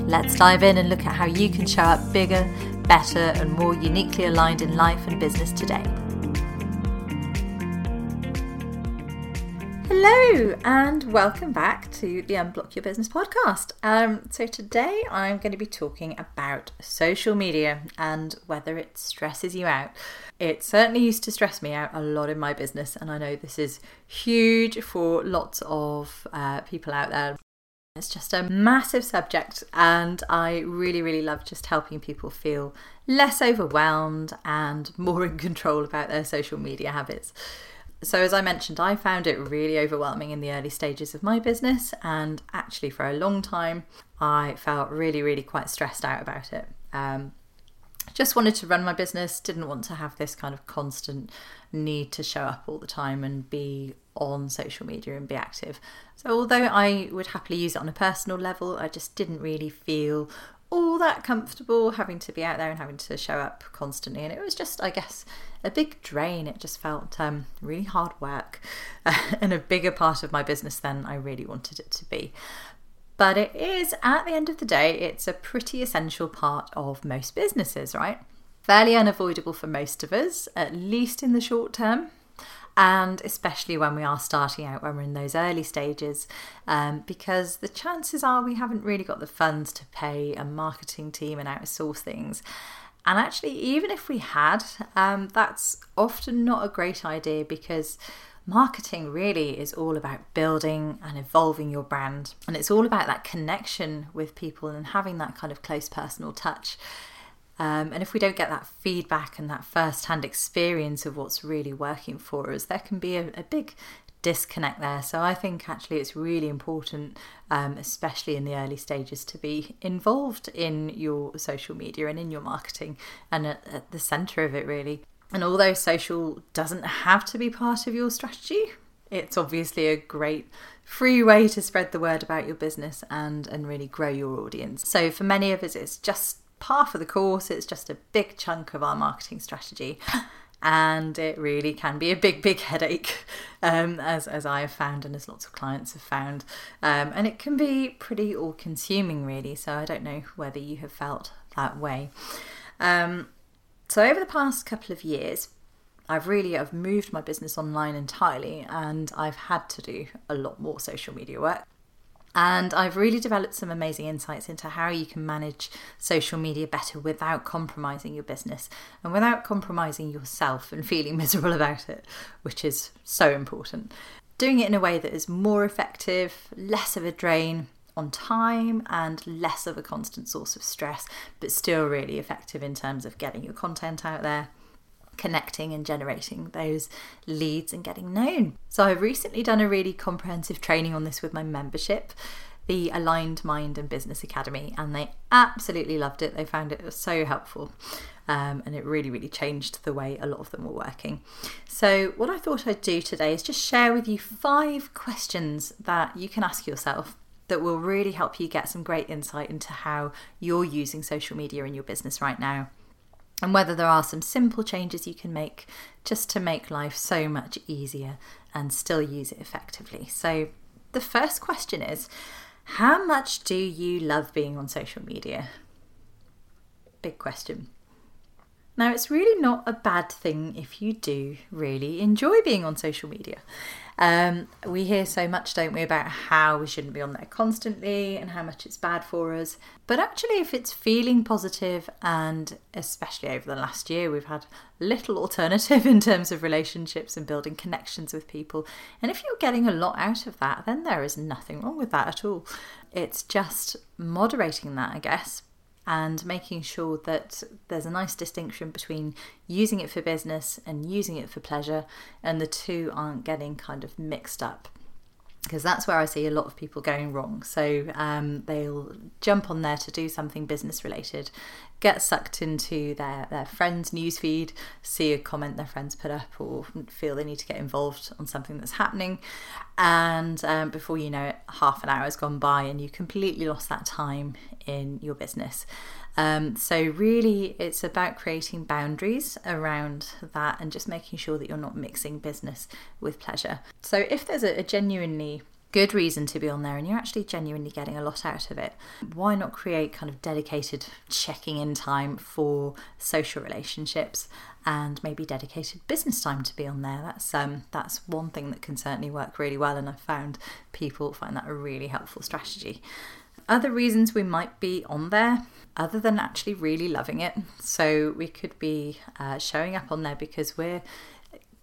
Let's dive in and look at how you can show up bigger, better, and more uniquely aligned in life and business today. Hello, and welcome back to the Unblock Your Business podcast. Um, so, today I'm going to be talking about social media and whether it stresses you out. It certainly used to stress me out a lot in my business, and I know this is huge for lots of uh, people out there. It's just a massive subject, and I really, really love just helping people feel less overwhelmed and more in control about their social media habits. So, as I mentioned, I found it really overwhelming in the early stages of my business, and actually, for a long time, I felt really, really quite stressed out about it. Um, just wanted to run my business, didn't want to have this kind of constant need to show up all the time and be on social media and be active. So, although I would happily use it on a personal level, I just didn't really feel all that comfortable having to be out there and having to show up constantly. And it was just, I guess, a big drain. It just felt um, really hard work and a bigger part of my business than I really wanted it to be. But it is, at the end of the day, it's a pretty essential part of most businesses, right? Fairly unavoidable for most of us, at least in the short term and especially when we are starting out, when we're in those early stages, um, because the chances are we haven't really got the funds to pay a marketing team and outsource things. And actually, even if we had, um, that's often not a great idea because marketing really is all about building and evolving your brand. And it's all about that connection with people and having that kind of close personal touch. Um, and if we don't get that feedback and that first hand experience of what's really working for us, there can be a, a big disconnect there. So I think actually it's really important, um, especially in the early stages, to be involved in your social media and in your marketing and at, at the center of it, really. And although social doesn't have to be part of your strategy, it's obviously a great free way to spread the word about your business and and really grow your audience. So for many of us it's just par for the course. It's just a big chunk of our marketing strategy. And it really can be a big, big headache, um, as, as I have found and as lots of clients have found. Um, and it can be pretty all consuming, really. So I don't know whether you have felt that way. Um, so over the past couple of years, I've really I've moved my business online entirely and I've had to do a lot more social media work. And I've really developed some amazing insights into how you can manage social media better without compromising your business and without compromising yourself and feeling miserable about it, which is so important. Doing it in a way that is more effective, less of a drain on time, and less of a constant source of stress, but still really effective in terms of getting your content out there connecting and generating those leads and getting known. So I've recently done a really comprehensive training on this with my membership, the Aligned Mind and Business Academy, and they absolutely loved it. They found it was so helpful. Um, and it really, really changed the way a lot of them were working. So, what I thought I'd do today is just share with you five questions that you can ask yourself that will really help you get some great insight into how you're using social media in your business right now and whether there are some simple changes you can make just to make life so much easier and still use it effectively. So, the first question is How much do you love being on social media? Big question. Now, it's really not a bad thing if you do really enjoy being on social media. Um, we hear so much, don't we, about how we shouldn't be on there constantly and how much it's bad for us. But actually, if it's feeling positive, and especially over the last year, we've had little alternative in terms of relationships and building connections with people. And if you're getting a lot out of that, then there is nothing wrong with that at all. It's just moderating that, I guess, and making sure that there's a nice distinction between using it for business and using it for pleasure, and the two aren't getting kind of mixed up. because that's where I see a lot of people going wrong. So um, they'll jump on there to do something business related, get sucked into their, their friend's newsfeed, see a comment their friends put up, or feel they need to get involved on something that's happening. And um, before you know it, half an hour has gone by and you completely lost that time in your business. Um, so, really, it's about creating boundaries around that and just making sure that you're not mixing business with pleasure. So, if there's a, a genuinely good reason to be on there and you're actually genuinely getting a lot out of it, why not create kind of dedicated checking in time for social relationships and maybe dedicated business time to be on there? That's um that's one thing that can certainly work really well and I've found people find that a really helpful strategy. Other reasons we might be on there, other than actually really loving it. So we could be uh, showing up on there because we're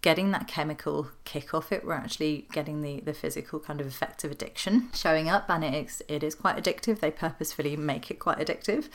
getting that chemical kick off it we're actually getting the the physical kind of effects of addiction showing up and it is it is quite addictive they purposefully make it quite addictive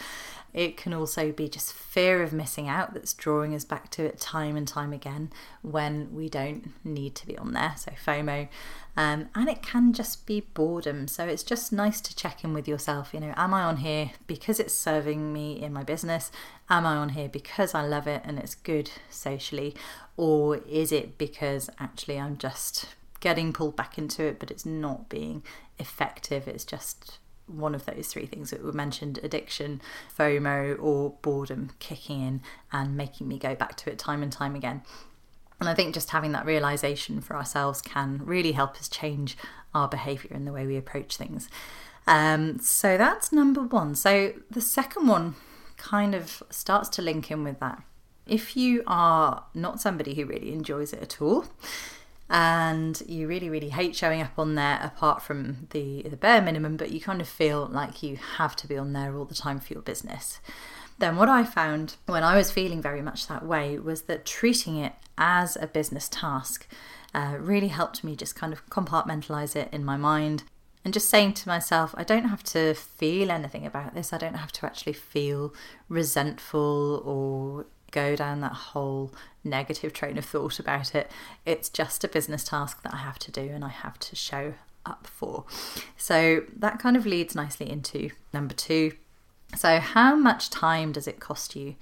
it can also be just fear of missing out that's drawing us back to it time and time again when we don't need to be on there so fomo um, and it can just be boredom. So it's just nice to check in with yourself. You know, am I on here because it's serving me in my business? Am I on here because I love it and it's good socially? Or is it because actually I'm just getting pulled back into it, but it's not being effective? It's just one of those three things that were mentioned addiction, FOMO, or boredom kicking in and making me go back to it time and time again. And I think just having that realization for ourselves can really help us change our behavior and the way we approach things. Um, so that's number one. So the second one kind of starts to link in with that. If you are not somebody who really enjoys it at all, and you really, really hate showing up on there apart from the, the bare minimum, but you kind of feel like you have to be on there all the time for your business, then what I found when I was feeling very much that way was that treating it as a business task uh, really helped me just kind of compartmentalize it in my mind and just saying to myself, I don't have to feel anything about this. I don't have to actually feel resentful or go down that whole negative train of thought about it. It's just a business task that I have to do and I have to show up for. So that kind of leads nicely into number two. So, how much time does it cost you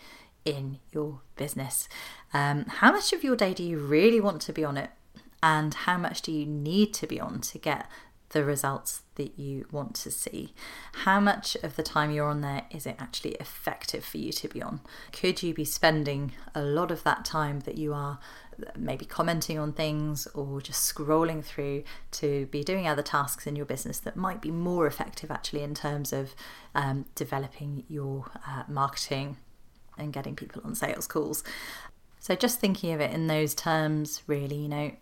in your business? Um, how much of your day do you really want to be on it? And how much do you need to be on to get the results that you want to see. How much of the time you're on there is it actually effective for you to be on? Could you be spending a lot of that time that you are maybe commenting on things or just scrolling through to be doing other tasks in your business that might be more effective actually in terms of um, developing your uh, marketing and getting people on sales calls? So, just thinking of it in those terms, really, you know,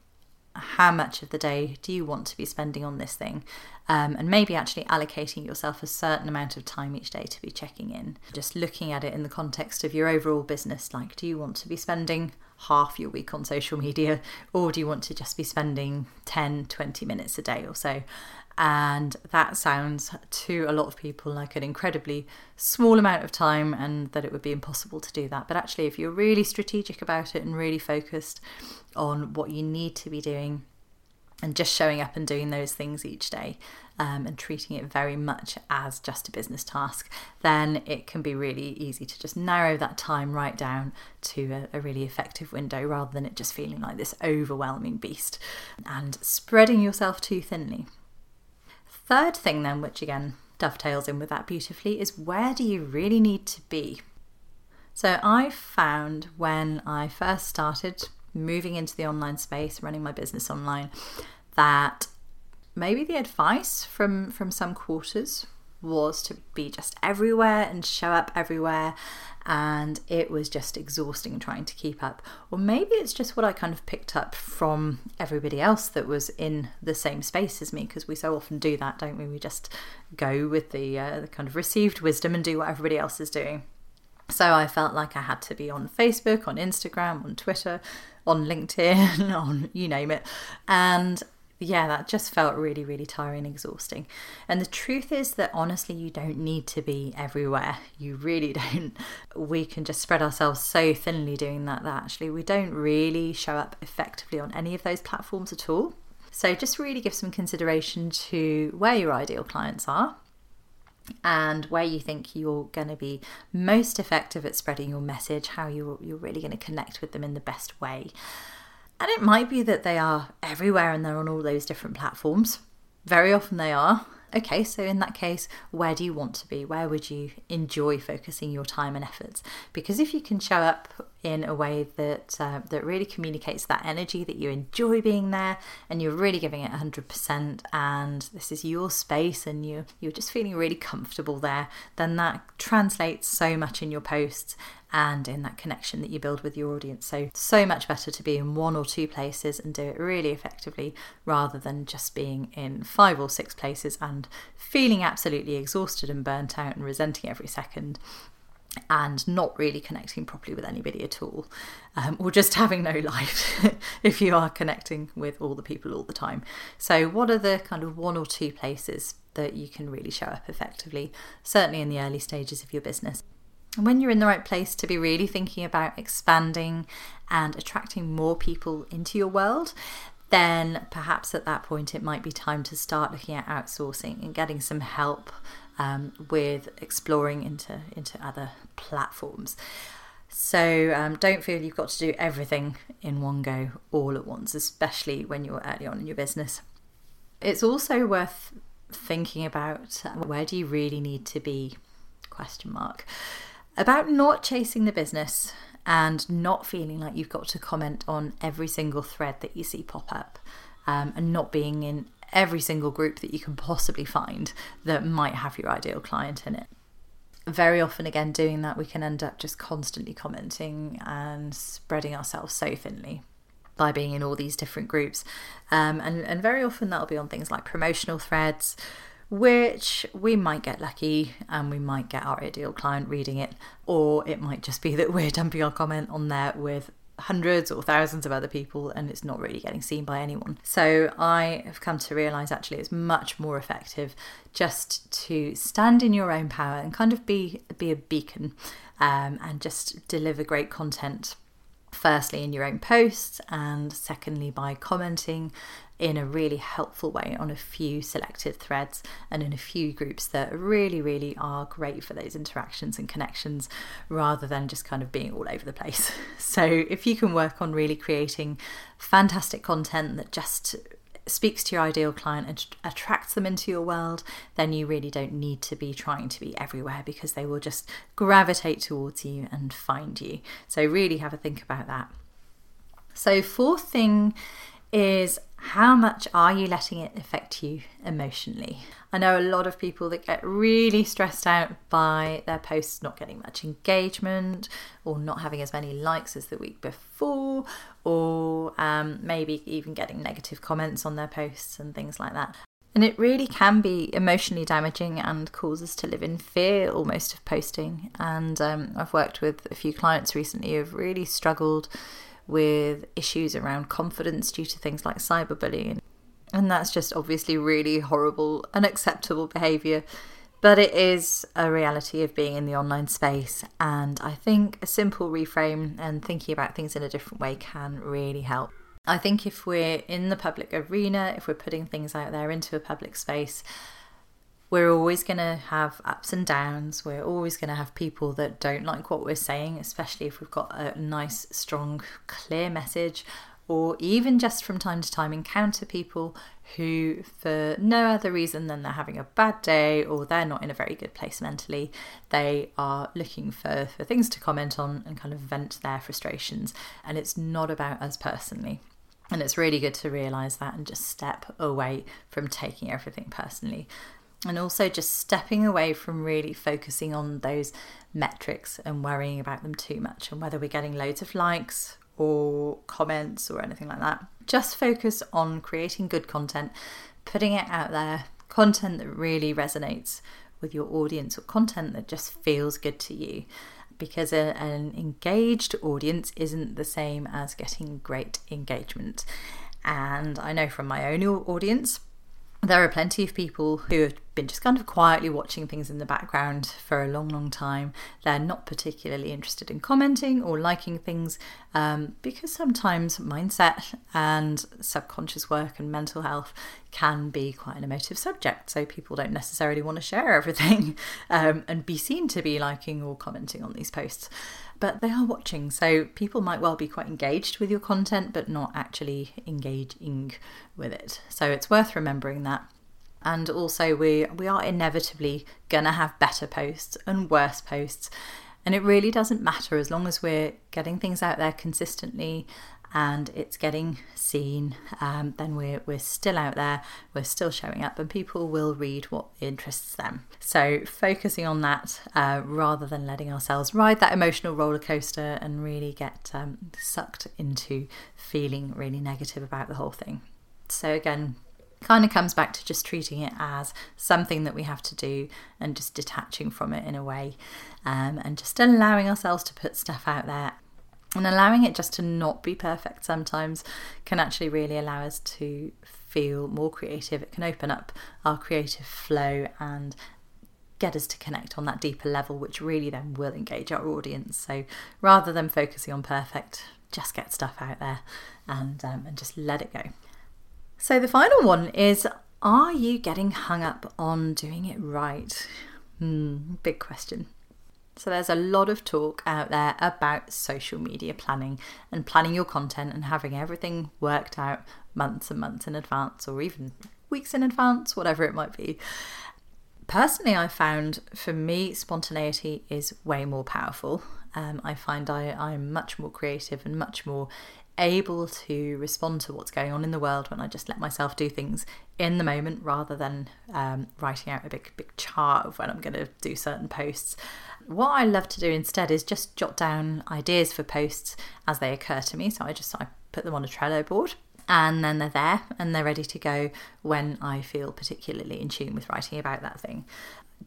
how much of the day do you want to be spending on this thing? Um, and maybe actually allocating yourself a certain amount of time each day to be checking in. Just looking at it in the context of your overall business like, do you want to be spending half your week on social media, or do you want to just be spending 10, 20 minutes a day or so? And that sounds to a lot of people like an incredibly small amount of time and that it would be impossible to do that. But actually, if you're really strategic about it and really focused on what you need to be doing and just showing up and doing those things each day um, and treating it very much as just a business task, then it can be really easy to just narrow that time right down to a, a really effective window rather than it just feeling like this overwhelming beast and spreading yourself too thinly third thing, then, which again dovetails in with that beautifully, is where do you really need to be? So I found when I first started moving into the online space, running my business online, that maybe the advice from from some quarters was to be just everywhere and show up everywhere and it was just exhausting trying to keep up. Or maybe it's just what I kind of picked up from everybody else that was in the same space as me, because we so often do that, don't we? We just go with the, uh, the kind of received wisdom and do what everybody else is doing. So I felt like I had to be on Facebook, on Instagram, on Twitter, on LinkedIn, on you name it. And yeah, that just felt really, really tiring and exhausting. And the truth is that honestly, you don't need to be everywhere. You really don't. We can just spread ourselves so thinly doing that that actually we don't really show up effectively on any of those platforms at all. So just really give some consideration to where your ideal clients are and where you think you're going to be most effective at spreading your message, how you're, you're really going to connect with them in the best way. And it might be that they are everywhere and they're on all those different platforms. Very often they are. Okay, so in that case, where do you want to be? Where would you enjoy focusing your time and efforts? Because if you can show up in a way that uh, that really communicates that energy that you enjoy being there and you're really giving it 100% and this is your space and you you're just feeling really comfortable there then that translates so much in your posts and in that connection that you build with your audience. So, so much better to be in one or two places and do it really effectively rather than just being in five or six places and feeling absolutely exhausted and burnt out and resenting every second and not really connecting properly with anybody at all, um, or just having no life if you are connecting with all the people all the time. So, what are the kind of one or two places that you can really show up effectively, certainly in the early stages of your business? And when you're in the right place to be really thinking about expanding and attracting more people into your world, then perhaps at that point it might be time to start looking at outsourcing and getting some help um, with exploring into into other platforms. So um, don't feel you've got to do everything in one go all at once, especially when you're early on in your business. It's also worth thinking about where do you really need to be? Question mark about not chasing the business and not feeling like you've got to comment on every single thread that you see pop up um, and not being in every single group that you can possibly find that might have your ideal client in it. Very often, again, doing that, we can end up just constantly commenting and spreading ourselves so thinly by being in all these different groups. Um, and, and very often, that'll be on things like promotional threads which we might get lucky and we might get our ideal client reading it, or it might just be that we're dumping our comment on there with hundreds or thousands of other people and it's not really getting seen by anyone. So I have come to realize actually it's much more effective just to stand in your own power and kind of be be a beacon um, and just deliver great content firstly in your own posts and secondly by commenting in a really helpful way on a few selected threads and in a few groups that really, really are great for those interactions and connections rather than just kind of being all over the place. So, if you can work on really creating fantastic content that just speaks to your ideal client and attracts them into your world, then you really don't need to be trying to be everywhere because they will just gravitate towards you and find you. So, really have a think about that. So, fourth thing is how much are you letting it affect you emotionally? I know a lot of people that get really stressed out by their posts not getting much engagement or not having as many likes as the week before, or um, maybe even getting negative comments on their posts and things like that. And it really can be emotionally damaging and cause us to live in fear almost of posting. And um, I've worked with a few clients recently who've really struggled with issues around confidence due to things like cyberbullying. And that's just obviously really horrible, unacceptable behaviour. But it is a reality of being in the online space. And I think a simple reframe and thinking about things in a different way can really help. I think if we're in the public arena, if we're putting things out there into a public space, we're always going to have ups and downs. We're always going to have people that don't like what we're saying, especially if we've got a nice, strong, clear message, or even just from time to time encounter people who, for no other reason than they're having a bad day or they're not in a very good place mentally, they are looking for, for things to comment on and kind of vent their frustrations. And it's not about us personally. And it's really good to realize that and just step away from taking everything personally and also just stepping away from really focusing on those metrics and worrying about them too much and whether we're getting loads of likes or comments or anything like that. Just focus on creating good content, putting it out there, content that really resonates with your audience or content that just feels good to you. Because a, an engaged audience isn't the same as getting great engagement. And I know from my own audience, there are plenty of people who have been just kind of quietly watching things in the background for a long, long time. They're not particularly interested in commenting or liking things um, because sometimes mindset and subconscious work and mental health can be quite an emotive subject. So people don't necessarily want to share everything um, and be seen to be liking or commenting on these posts. But they are watching, so people might well be quite engaged with your content, but not actually engaging with it. So it's worth remembering that and also we we are inevitably going to have better posts and worse posts and it really doesn't matter as long as we're getting things out there consistently and it's getting seen um, then we're, we're still out there we're still showing up and people will read what interests them. So focusing on that uh, rather than letting ourselves ride that emotional roller coaster and really get um, sucked into feeling really negative about the whole thing. So again kind of comes back to just treating it as something that we have to do and just detaching from it in a way um, and just allowing ourselves to put stuff out there and allowing it just to not be perfect sometimes can actually really allow us to feel more creative it can open up our creative flow and get us to connect on that deeper level which really then will engage our audience so rather than focusing on perfect just get stuff out there and um, and just let it go so the final one is Are you getting hung up on doing it right? Hmm, big question. So there's a lot of talk out there about social media planning and planning your content and having everything worked out months and months in advance or even weeks in advance, whatever it might be. Personally, I found for me, spontaneity is way more powerful. Um, I find I, I'm much more creative and much more able to respond to what's going on in the world when I just let myself do things in the moment rather than um, writing out a big big chart of when I'm going to do certain posts. What I love to do instead is just jot down ideas for posts as they occur to me. So I just I put them on a Trello board and then they're there and they're ready to go when I feel particularly in tune with writing about that thing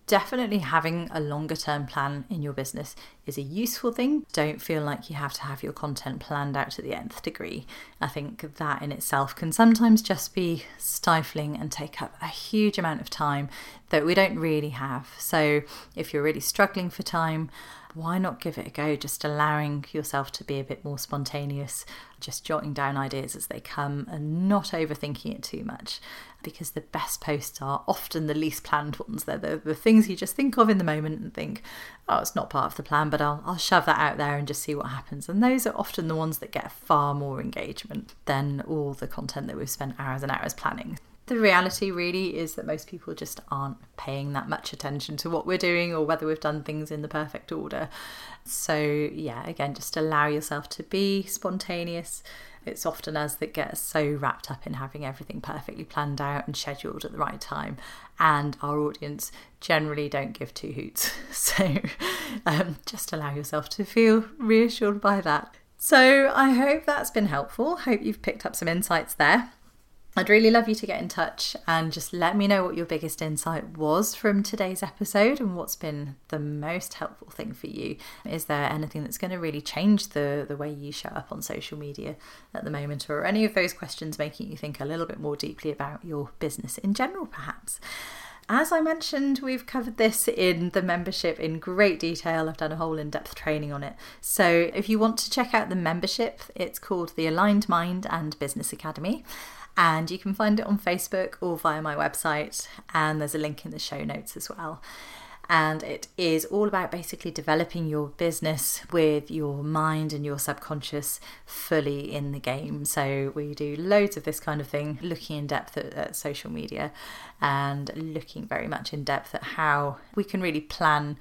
definitely having a longer term plan in your business is a useful thing. Don't feel like you have to have your content planned out to the nth degree. I think that in itself can sometimes just be stifling and take up a huge amount of time that we don't really have. So if you're really struggling for time, why not give it a go? Just allowing yourself to be a bit more spontaneous, just jotting down ideas as they come and not overthinking it too much. Because the best posts are often the least planned ones. They're the, the things you just think of in the moment and think, oh, it's not part of the plan, but I'll, I'll shove that out there and just see what happens. And those are often the ones that get far more engagement than all the content that we've spent hours and hours planning the reality really is that most people just aren't paying that much attention to what we're doing or whether we've done things in the perfect order. So, yeah, again, just allow yourself to be spontaneous. It's often us that get so wrapped up in having everything perfectly planned out and scheduled at the right time, and our audience generally don't give two hoots. So, um, just allow yourself to feel reassured by that. So, I hope that's been helpful. Hope you've picked up some insights there. I'd really love you to get in touch and just let me know what your biggest insight was from today's episode and what's been the most helpful thing for you. Is there anything that's going to really change the, the way you show up on social media at the moment, or any of those questions making you think a little bit more deeply about your business in general, perhaps? As I mentioned, we've covered this in the membership in great detail. I've done a whole in depth training on it. So if you want to check out the membership, it's called the Aligned Mind and Business Academy and you can find it on Facebook or via my website, and there's a link in the show notes as well. And it is all about basically developing your business with your mind and your subconscious fully in the game. So, we do loads of this kind of thing, looking in depth at, at social media and looking very much in depth at how we can really plan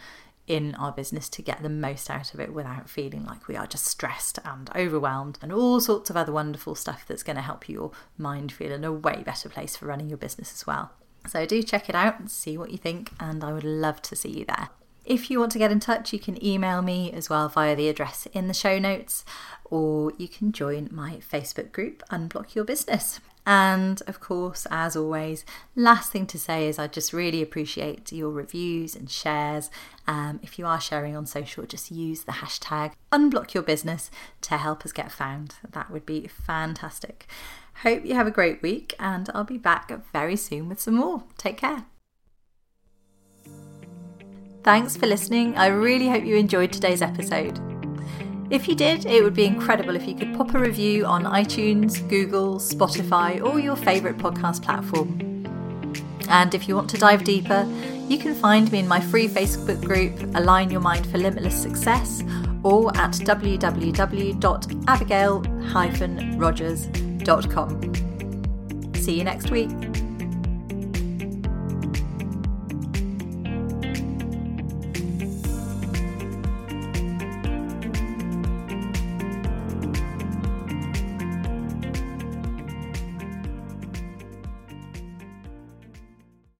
in our business to get the most out of it without feeling like we are just stressed and overwhelmed and all sorts of other wonderful stuff that's going to help your mind feel in a way better place for running your business as well. So do check it out and see what you think, and I would love to see you there. If you want to get in touch, you can email me as well via the address in the show notes, or you can join my Facebook group, Unblock Your Business. And of course, as always, last thing to say is I just really appreciate your reviews and shares. Um, if you are sharing on social, just use the hashtag unblock your business to help us get found. That would be fantastic. Hope you have a great week, and I'll be back very soon with some more. Take care. Thanks for listening. I really hope you enjoyed today's episode. If you did, it would be incredible if you could pop a review on iTunes, Google, Spotify, or your favourite podcast platform. And if you want to dive deeper, you can find me in my free Facebook group, Align Your Mind for Limitless Success, or at www.abigail-rogers.com. See you next week.